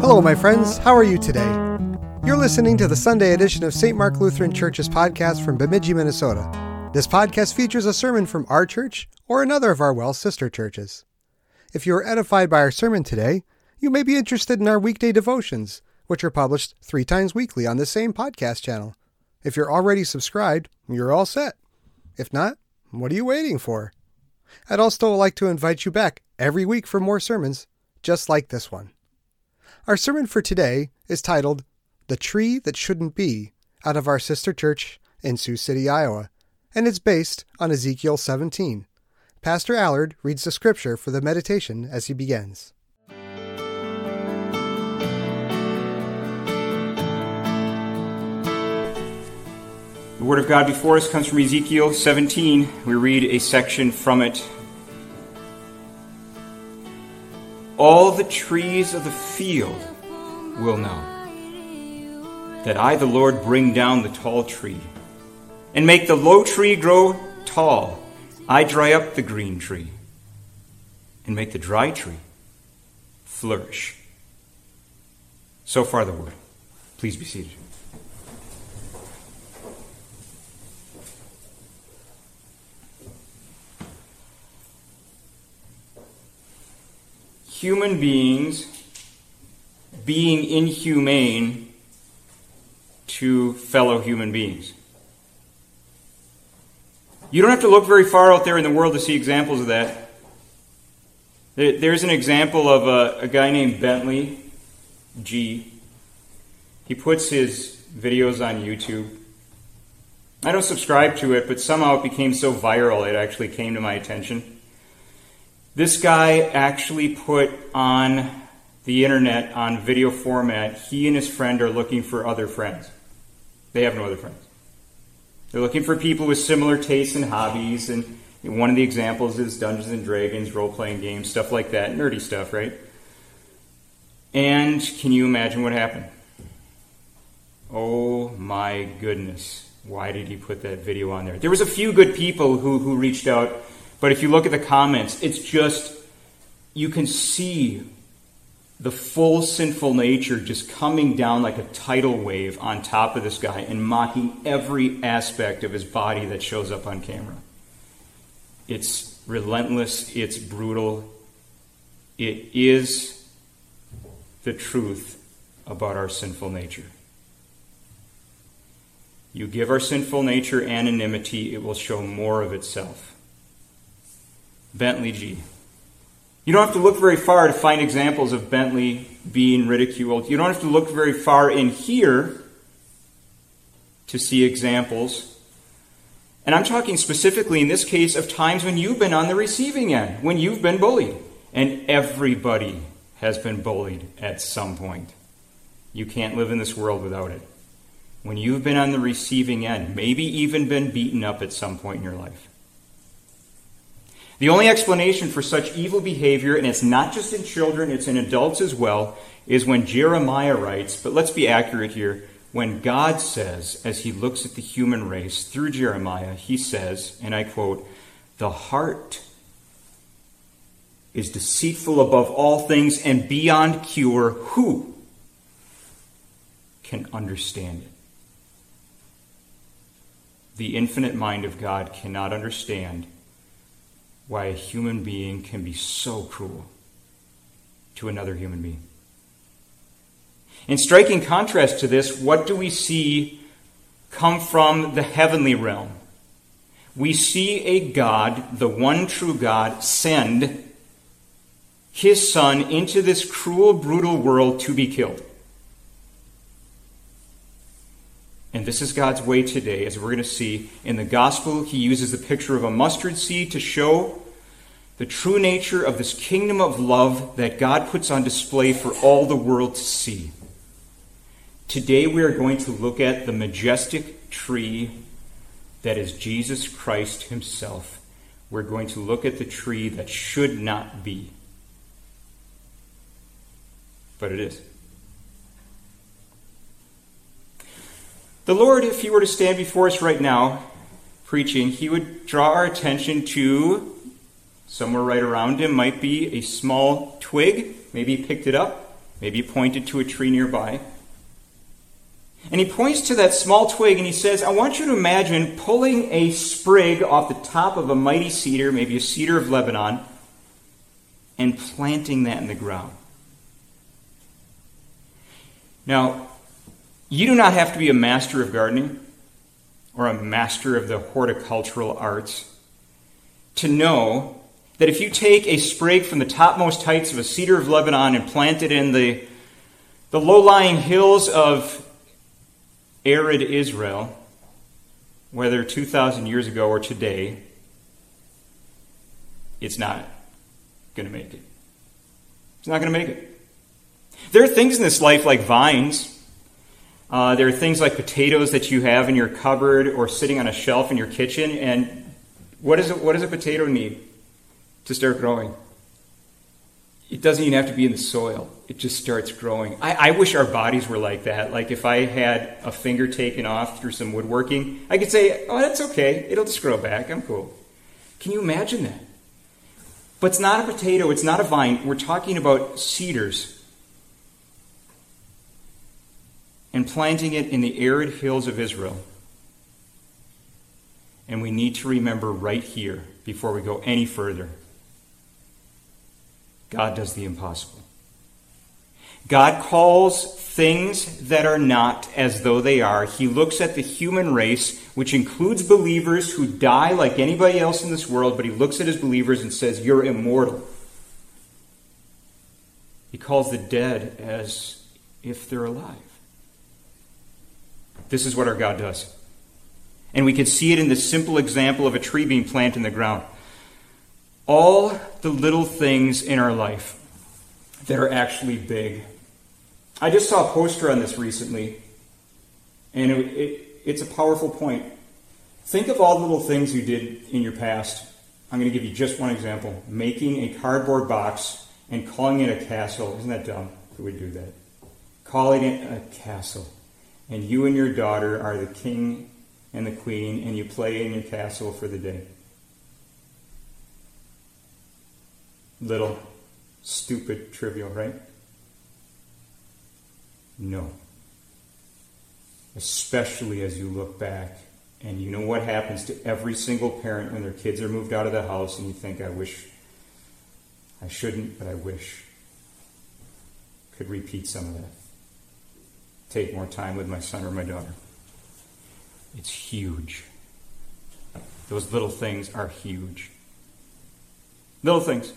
Hello, my friends. How are you today? You're listening to the Sunday edition of St. Mark Lutheran Church's podcast from Bemidji, Minnesota. This podcast features a sermon from our church or another of our WELS sister churches. If you are edified by our sermon today, you may be interested in our weekday devotions, which are published three times weekly on the same podcast channel. If you're already subscribed, you're all set. If not, what are you waiting for? I'd also like to invite you back every week for more sermons just like this one. Our sermon for today is titled The Tree That Shouldn't Be out of our sister church in Sioux City, Iowa, and it's based on Ezekiel 17. Pastor Allard reads the scripture for the meditation as he begins. The Word of God before us comes from Ezekiel 17. We read a section from it. All the trees of the field will know that I, the Lord, bring down the tall tree and make the low tree grow tall. I dry up the green tree and make the dry tree flourish. So far, the word. Please be seated. Human beings being inhumane to fellow human beings. You don't have to look very far out there in the world to see examples of that. There's an example of a, a guy named Bentley G. He puts his videos on YouTube. I don't subscribe to it, but somehow it became so viral it actually came to my attention. This guy actually put on the internet on video format, he and his friend are looking for other friends. They have no other friends. They're looking for people with similar tastes and hobbies, and one of the examples is Dungeons and Dragons, role playing games, stuff like that, nerdy stuff, right? And can you imagine what happened? Oh my goodness. Why did he put that video on there? There was a few good people who, who reached out, but if you look at the comments, it's just you can see the full sinful nature just coming down like a tidal wave on top of this guy and mocking every aspect of his body that shows up on camera. It's relentless, it's brutal. It is the truth about our sinful nature. You give our sinful nature anonymity, it will show more of itself. Bentley G. You don't have to look very far to find examples of Bentley being ridiculed. You don't have to look very far in here to see examples. And I'm talking specifically in this case of times when you've been on the receiving end, when you've been bullied. And everybody has been bullied at some point. You can't live in this world without it. When you've been on the receiving end, maybe even been beaten up at some point in your life. The only explanation for such evil behavior, and it's not just in children, it's in adults as well, is when Jeremiah writes, but let's be accurate here, when God says, as he looks at the human race through Jeremiah, he says, and I quote, the heart is deceitful above all things and beyond cure. Who can understand it? The infinite mind of God cannot understand why a human being can be so cruel to another human being. In striking contrast to this, what do we see come from the heavenly realm? We see a God, the one true God, send his son into this cruel, brutal world to be killed. And this is God's way today, as we're going to see. In the gospel, he uses the picture of a mustard seed to show the true nature of this kingdom of love that God puts on display for all the world to see. Today, we are going to look at the majestic tree that is Jesus Christ Himself. We're going to look at the tree that should not be, but it is. The Lord, if He were to stand before us right now, preaching, he would draw our attention to somewhere right around him might be a small twig. Maybe he picked it up, maybe he pointed to a tree nearby. And he points to that small twig and he says, I want you to imagine pulling a sprig off the top of a mighty cedar, maybe a cedar of Lebanon, and planting that in the ground. Now, you do not have to be a master of gardening or a master of the horticultural arts to know that if you take a sprig from the topmost heights of a cedar of Lebanon and plant it in the, the low lying hills of arid Israel, whether 2,000 years ago or today, it's not going to make it. It's not going to make it. There are things in this life like vines. Uh, there are things like potatoes that you have in your cupboard or sitting on a shelf in your kitchen. And what, is what does a potato need to start growing? It doesn't even have to be in the soil. It just starts growing. I, I, wish our bodies were like that. Like if I had a finger taken off through some woodworking, I could say, oh, that's okay. It'll just grow back. I'm cool. Can you imagine that? But it's not a potato, it's not a vine. We're talking about cedars. And planting it in the arid hills of Israel. And we need to remember right here, before we go any further, God does the impossible. God calls things that are not as though they are. He looks at the human race, which includes believers who die like anybody else in this world, but he looks at his believers and says, You're immortal. He calls the dead as if they're alive. This is what our God does. And we can see it in the simple example of a tree being planted in the ground. All the little things in our life that are actually big I just saw a poster on this recently, and it, it, it's a powerful point. Think of all the little things you did in your past. I'm going to give you just one example making a cardboard box and calling it a castle. Isn't that dumb? Who would do that? Calling it a castle. And you and your daughter are the king and the queen, and you play in your castle for the day. Little, stupid, trivial, right? No. Especially as you look back and you know what happens to every single parent when their kids are moved out of the house and you think, I wish, I shouldn't, but I wish. Could repeat some of that. Take more time with my son or my daughter. It's huge. Those little things are huge. Little things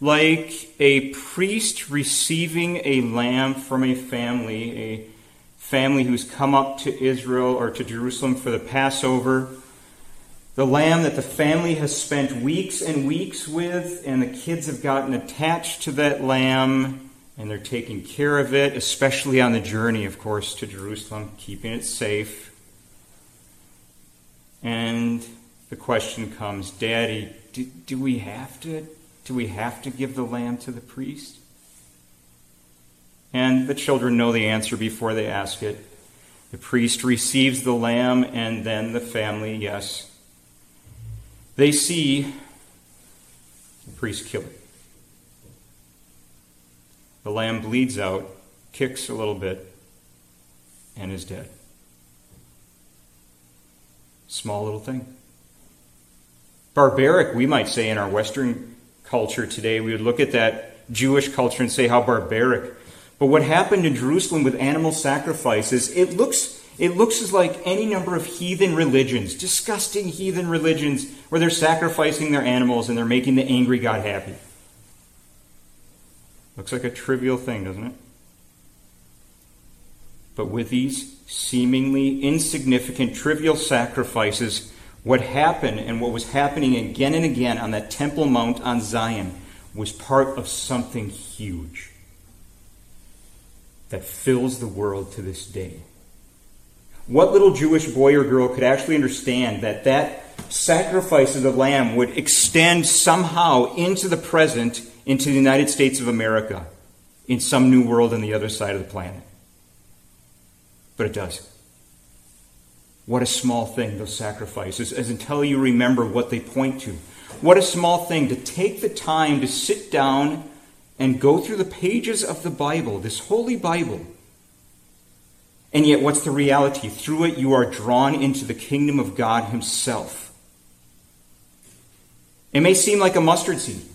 like a priest receiving a lamb from a family, a family who's come up to Israel or to Jerusalem for the Passover. The lamb that the family has spent weeks and weeks with, and the kids have gotten attached to that lamb, and they're taking care of it, especially on the journey, of course, to Jerusalem, keeping it safe. And the question comes Daddy, do, do we have to do we have to give the lamb to the priest? And the children know the answer before they ask it. The priest receives the lamb, and then the family, yes. They see the priest kill it. The lamb bleeds out, kicks a little bit, and is dead. Small little thing. Barbaric, we might say, in our Western culture today, we would look at that Jewish culture and say how barbaric. But what happened in Jerusalem with animal sacrifices, it looks, it looks as like any number of heathen religions, disgusting heathen religions, where they're sacrificing their animals and they're making the angry God happy. Looks like a trivial thing, doesn't it? But with these seemingly insignificant, trivial sacrifices, what happened and what was happening again and again on that Temple Mount on Zion was part of something huge that fills the world to this day. What little Jewish boy or girl could actually understand that that sacrifice of the lamb would extend somehow into the present, into the United States of America, in some new world on the other side of the planet? But it does. What a small thing, those sacrifices, as until you remember what they point to. What a small thing to take the time to sit down and go through the pages of the Bible, this holy Bible. And yet, what's the reality? Through it, you are drawn into the kingdom of God Himself. It may seem like a mustard seed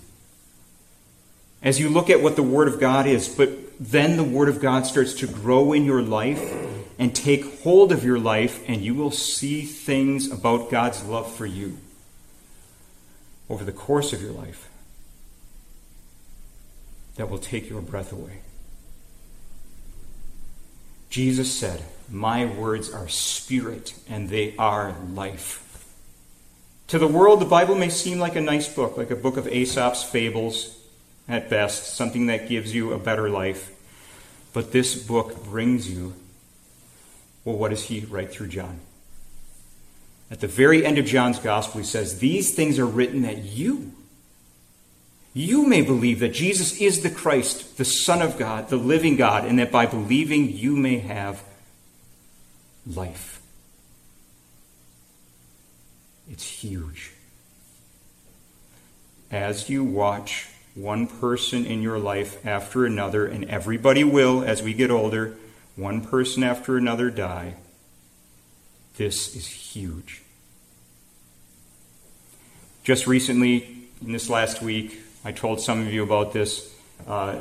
as you look at what the Word of God is, but then the Word of God starts to grow in your life and take hold of your life, and you will see things about God's love for you over the course of your life that will take your breath away. Jesus said, My words are spirit and they are life. To the world, the Bible may seem like a nice book, like a book of Aesop's fables at best, something that gives you a better life. But this book brings you, well, what does he write through John? At the very end of John's gospel, he says, These things are written that you, you may believe that Jesus is the Christ, the Son of God, the living God, and that by believing you may have life. It's huge. As you watch one person in your life after another, and everybody will as we get older, one person after another die, this is huge. Just recently, in this last week, I told some of you about this. Uh,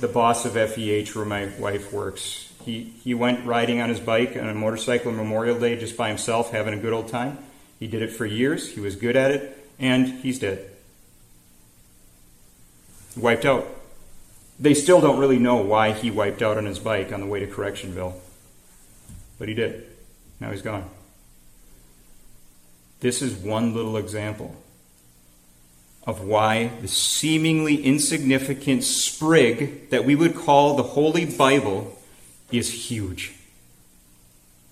the boss of FEH, where my wife works, he, he went riding on his bike on a motorcycle on Memorial Day just by himself, having a good old time. He did it for years, he was good at it, and he's dead. Wiped out. They still don't really know why he wiped out on his bike on the way to Correctionville, but he did. Now he's gone. This is one little example of why the seemingly insignificant sprig that we would call the Holy Bible is huge.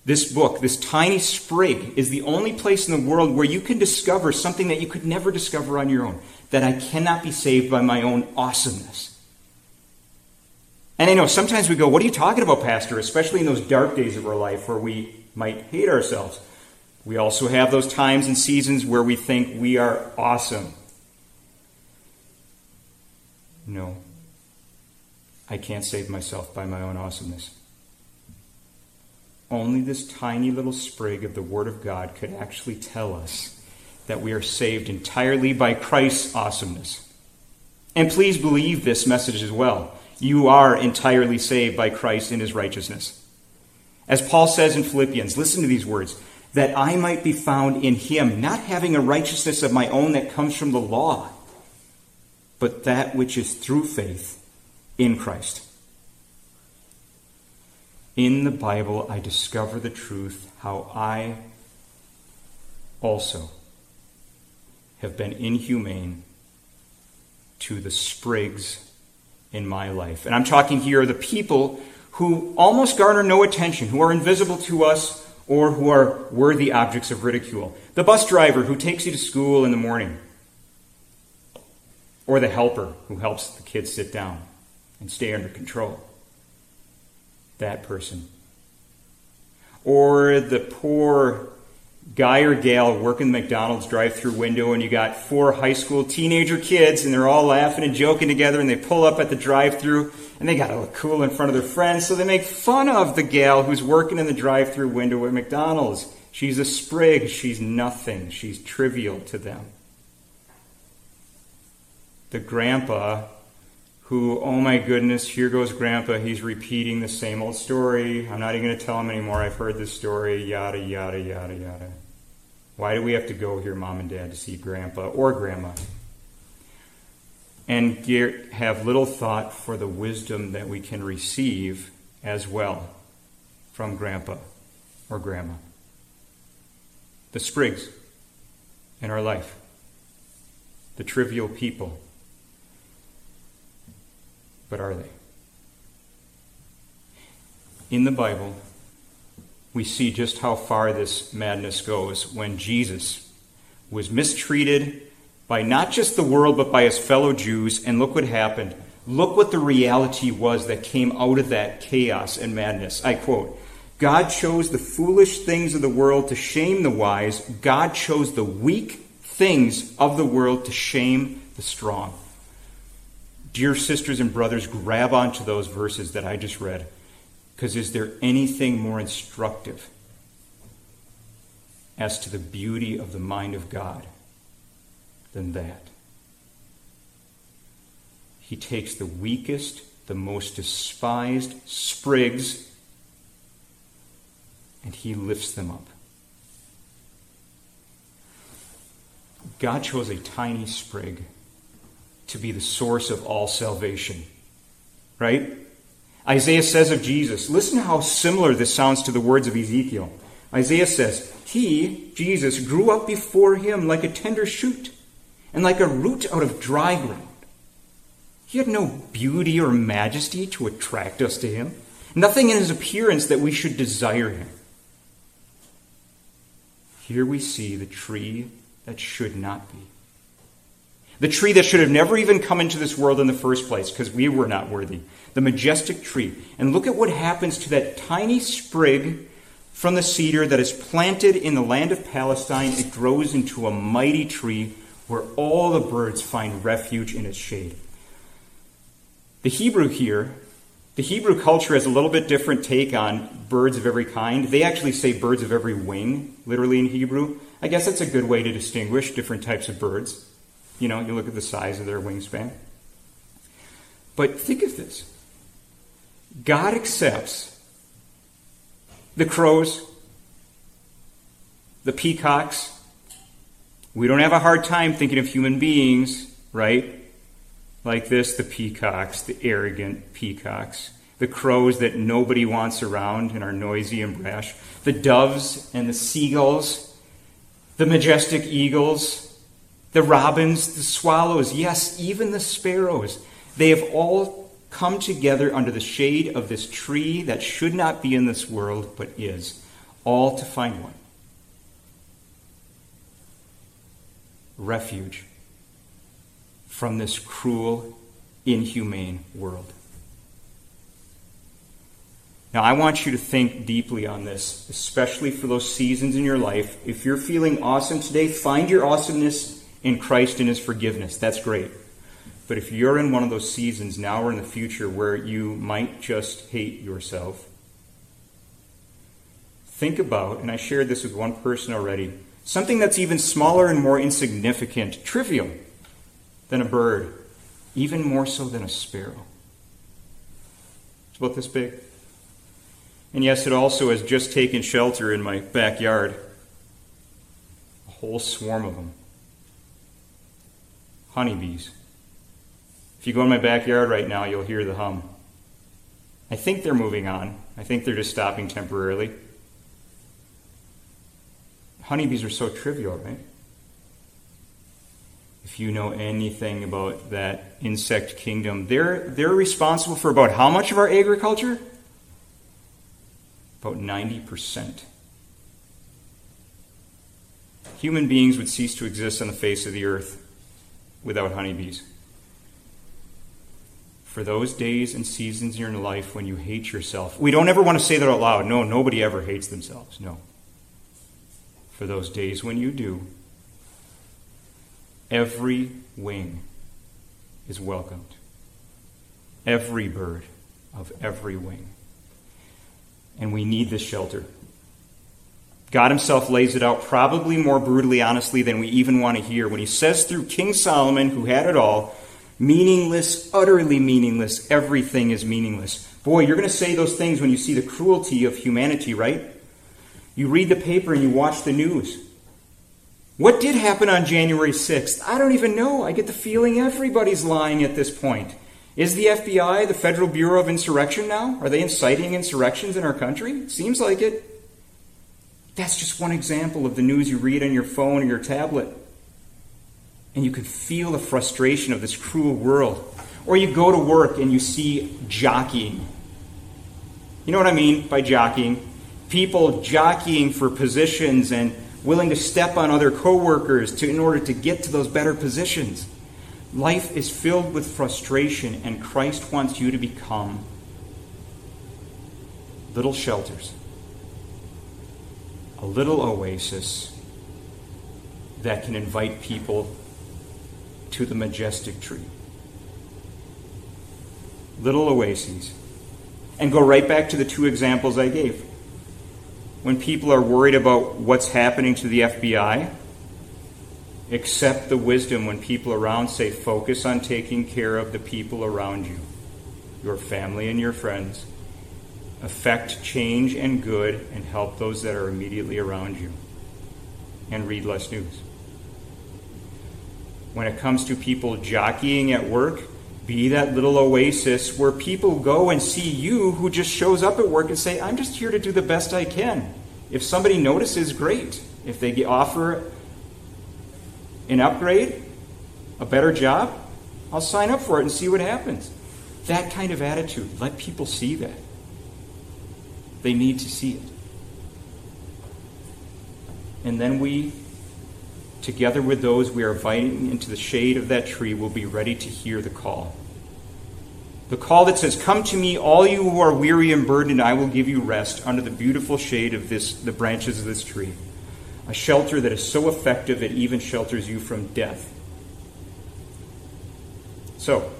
This book, this tiny sprig, is the only place in the world where you can discover something that you could never discover on your own that I cannot be saved by my own awesomeness. And I know sometimes we go, What are you talking about, Pastor? Especially in those dark days of our life where we might hate ourselves. We also have those times and seasons where we think we are awesome. No. I can't save myself by my own awesomeness. Only this tiny little sprig of the Word of God could actually tell us that we are saved entirely by Christ's awesomeness. And please believe this message as well. You are entirely saved by Christ in his righteousness. As Paul says in Philippians, listen to these words that I might be found in him, not having a righteousness of my own that comes from the law but that which is through faith in Christ. In the Bible, I discover the truth how I also have been inhumane to the sprigs in my life. And I'm talking here the people who almost garner no attention, who are invisible to us, or who are worthy objects of ridicule. The bus driver who takes you to school in the morning or the helper who helps the kids sit down and stay under control. That person. Or the poor guy or gal working the McDonald's drive through window, and you got four high school teenager kids, and they're all laughing and joking together, and they pull up at the drive through, and they got to look cool in front of their friends, so they make fun of the gal who's working in the drive through window at McDonald's. She's a sprig, she's nothing, she's trivial to them the grandpa who, oh my goodness, here goes grandpa. He's repeating the same old story. I'm not even going to tell him anymore. I've heard this story, yada, yada, yada, yada. Why do we have to go here, mom and dad, to see grandpa or grandma? And have little thought for the wisdom that we can receive as well from grandpa or grandma. The sprigs in our life, the trivial people but are they? In the Bible, we see just how far this madness goes when Jesus was mistreated by not just the world, but by his fellow Jews. And look what happened. Look what the reality was that came out of that chaos and madness. I quote God chose the foolish things of the world to shame the wise. God chose the weak things of the world to shame the strong. Dear sisters and brothers, grab onto those verses that I just read. Because is there anything more instructive as to the beauty of the mind of God than that? He takes the weakest, the most despised sprigs and he lifts them up. God chose a tiny sprig to be the source of all salvation. Right? Isaiah says of Jesus, listen how similar this sounds to the words of Ezekiel. Isaiah says, He, Jesus, grew up before him like a tender shoot and like a root out of dry ground. He had no beauty or majesty to attract us to him, nothing in his appearance that we should desire him. Here we see the tree that should not be. The tree that should have never even come into this world in the first place because we were not worthy. The majestic tree. And look at what happens to that tiny sprig from the cedar that is planted in the land of Palestine. It grows into a mighty tree where all the birds find refuge in its shade. The Hebrew here the Hebrew culture has a little bit different take on birds of every kind. They actually say birds of every wing, literally in Hebrew. I guess that's a good way to distinguish different types of birds. You know, you look at the size of their wingspan. But think of this God accepts the crows, the peacocks. We don't have a hard time thinking of human beings, right? like this the peacocks, the arrogant peacocks, the crows that nobody wants around and are noisy and brash, the doves and the seagulls, the majestic eagles, the robins, the swallows, yes, even the sparrows. They have all come together under the shade of this tree that should not be in this world but is, all to find one refuge from this cruel, inhumane world. Now, I want you to think deeply on this, especially for those seasons in your life. If you're feeling awesome today, find your awesomeness in Christ and His forgiveness. That's great. But if you're in one of those seasons now or in the future where you might just hate yourself, think about, and I shared this with one person already, something that's even smaller and more insignificant, trivial than a bird, even more so than a sparrow. It's about this big. And yes, it also has just taken shelter in my backyard. A whole swarm of them. Honeybees. If you go in my backyard right now, you'll hear the hum. I think they're moving on. I think they're just stopping temporarily. Honeybees are so trivial, right? if you know anything about that insect kingdom, they're, they're responsible for about how much of our agriculture? About 90%. Human beings would cease to exist on the face of the earth without honeybees. For those days and seasons in your life when you hate yourself, we don't ever want to say that out loud. No, nobody ever hates themselves. No. For those days when you do, Every wing is welcomed. Every bird of every wing. And we need this shelter. God Himself lays it out probably more brutally, honestly, than we even want to hear when He says through King Solomon, who had it all, meaningless, utterly meaningless, everything is meaningless. Boy, you're going to say those things when you see the cruelty of humanity, right? You read the paper and you watch the news. What did happen on January 6th? I don't even know. I get the feeling everybody's lying at this point. Is the FBI the Federal Bureau of Insurrection now? Are they inciting insurrections in our country? Seems like it. That's just one example of the news you read on your phone or your tablet. And you can feel the frustration of this cruel world. Or you go to work and you see jockeying. You know what I mean by jockeying? People jockeying for positions and willing to step on other coworkers to, in order to get to those better positions. Life is filled with frustration, and Christ wants you to become little shelters a little oasis that can invite people to the majestic tree. Little oases. And go right back to the two examples I gave. When people are worried about what's happening to the FBI, accept the wisdom when people around say, focus on taking care of the people around you, your family and your friends. Affect change and good and help those that are immediately around you. And read less news. When it comes to people jockeying at work, be that little oasis where people go and see you who just shows up at work and say, I'm just here to do the best I can. If somebody notices, great. If they offer an upgrade, a better job, I'll sign up for it and see what happens. That kind of attitude, let people see that. They need to see it. And then we, together with those we are inviting into the shade of that tree, will be ready to hear the call. The call that says, Come to me, all you who are weary and burdened, I will give you rest under the beautiful shade of this, the branches of this tree a shelter that is so effective it even shelters you from death. So,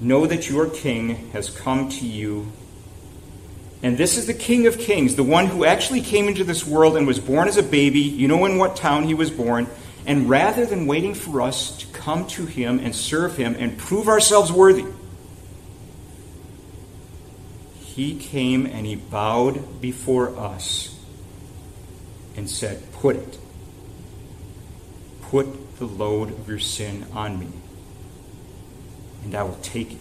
know that your king has come to you. And this is the King of Kings, the one who actually came into this world and was born as a baby. You know in what town he was born. And rather than waiting for us to come to him and serve him and prove ourselves worthy, he came and he bowed before us and said, Put it. Put the load of your sin on me, and I will take it,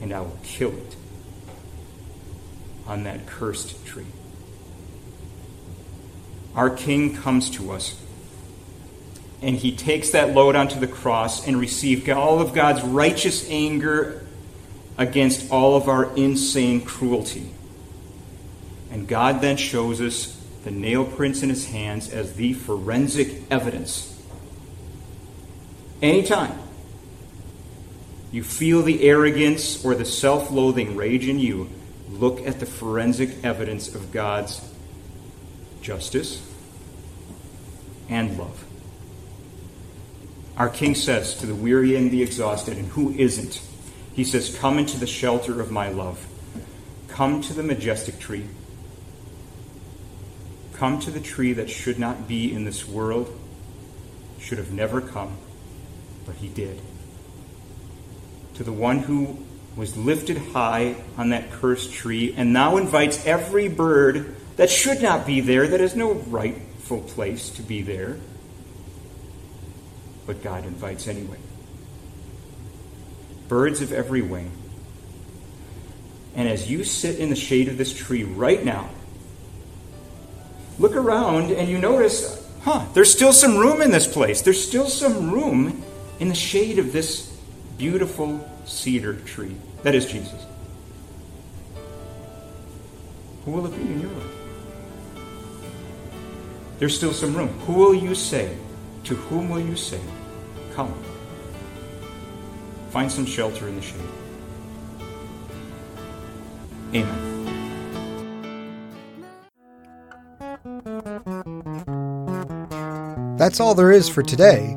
and I will kill it on that cursed tree. Our King comes to us, and he takes that load onto the cross and receives all of God's righteous anger against all of our insane cruelty. And God then shows us the nail prints in his hands as the forensic evidence. Anytime you feel the arrogance or the self loathing rage in you, look at the forensic evidence of God's justice and love. Our King says to the weary and the exhausted, and who isn't? He says, Come into the shelter of my love. Come to the majestic tree come to the tree that should not be in this world, should have never come, but he did. To the one who was lifted high on that cursed tree and now invites every bird that should not be there, that has no rightful place to be there, but God invites anyway. Birds of every wing. And as you sit in the shade of this tree right now, look around and you notice, huh, there's still some room in this place. There's still some room in the shade of this beautiful cedar tree. That is Jesus. Who will it be in your life? There's still some room. Who will you say? To whom will you say, Come? Find some shelter in the shade. Amen. That's all there is for today,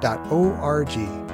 stmarksbemidji.org.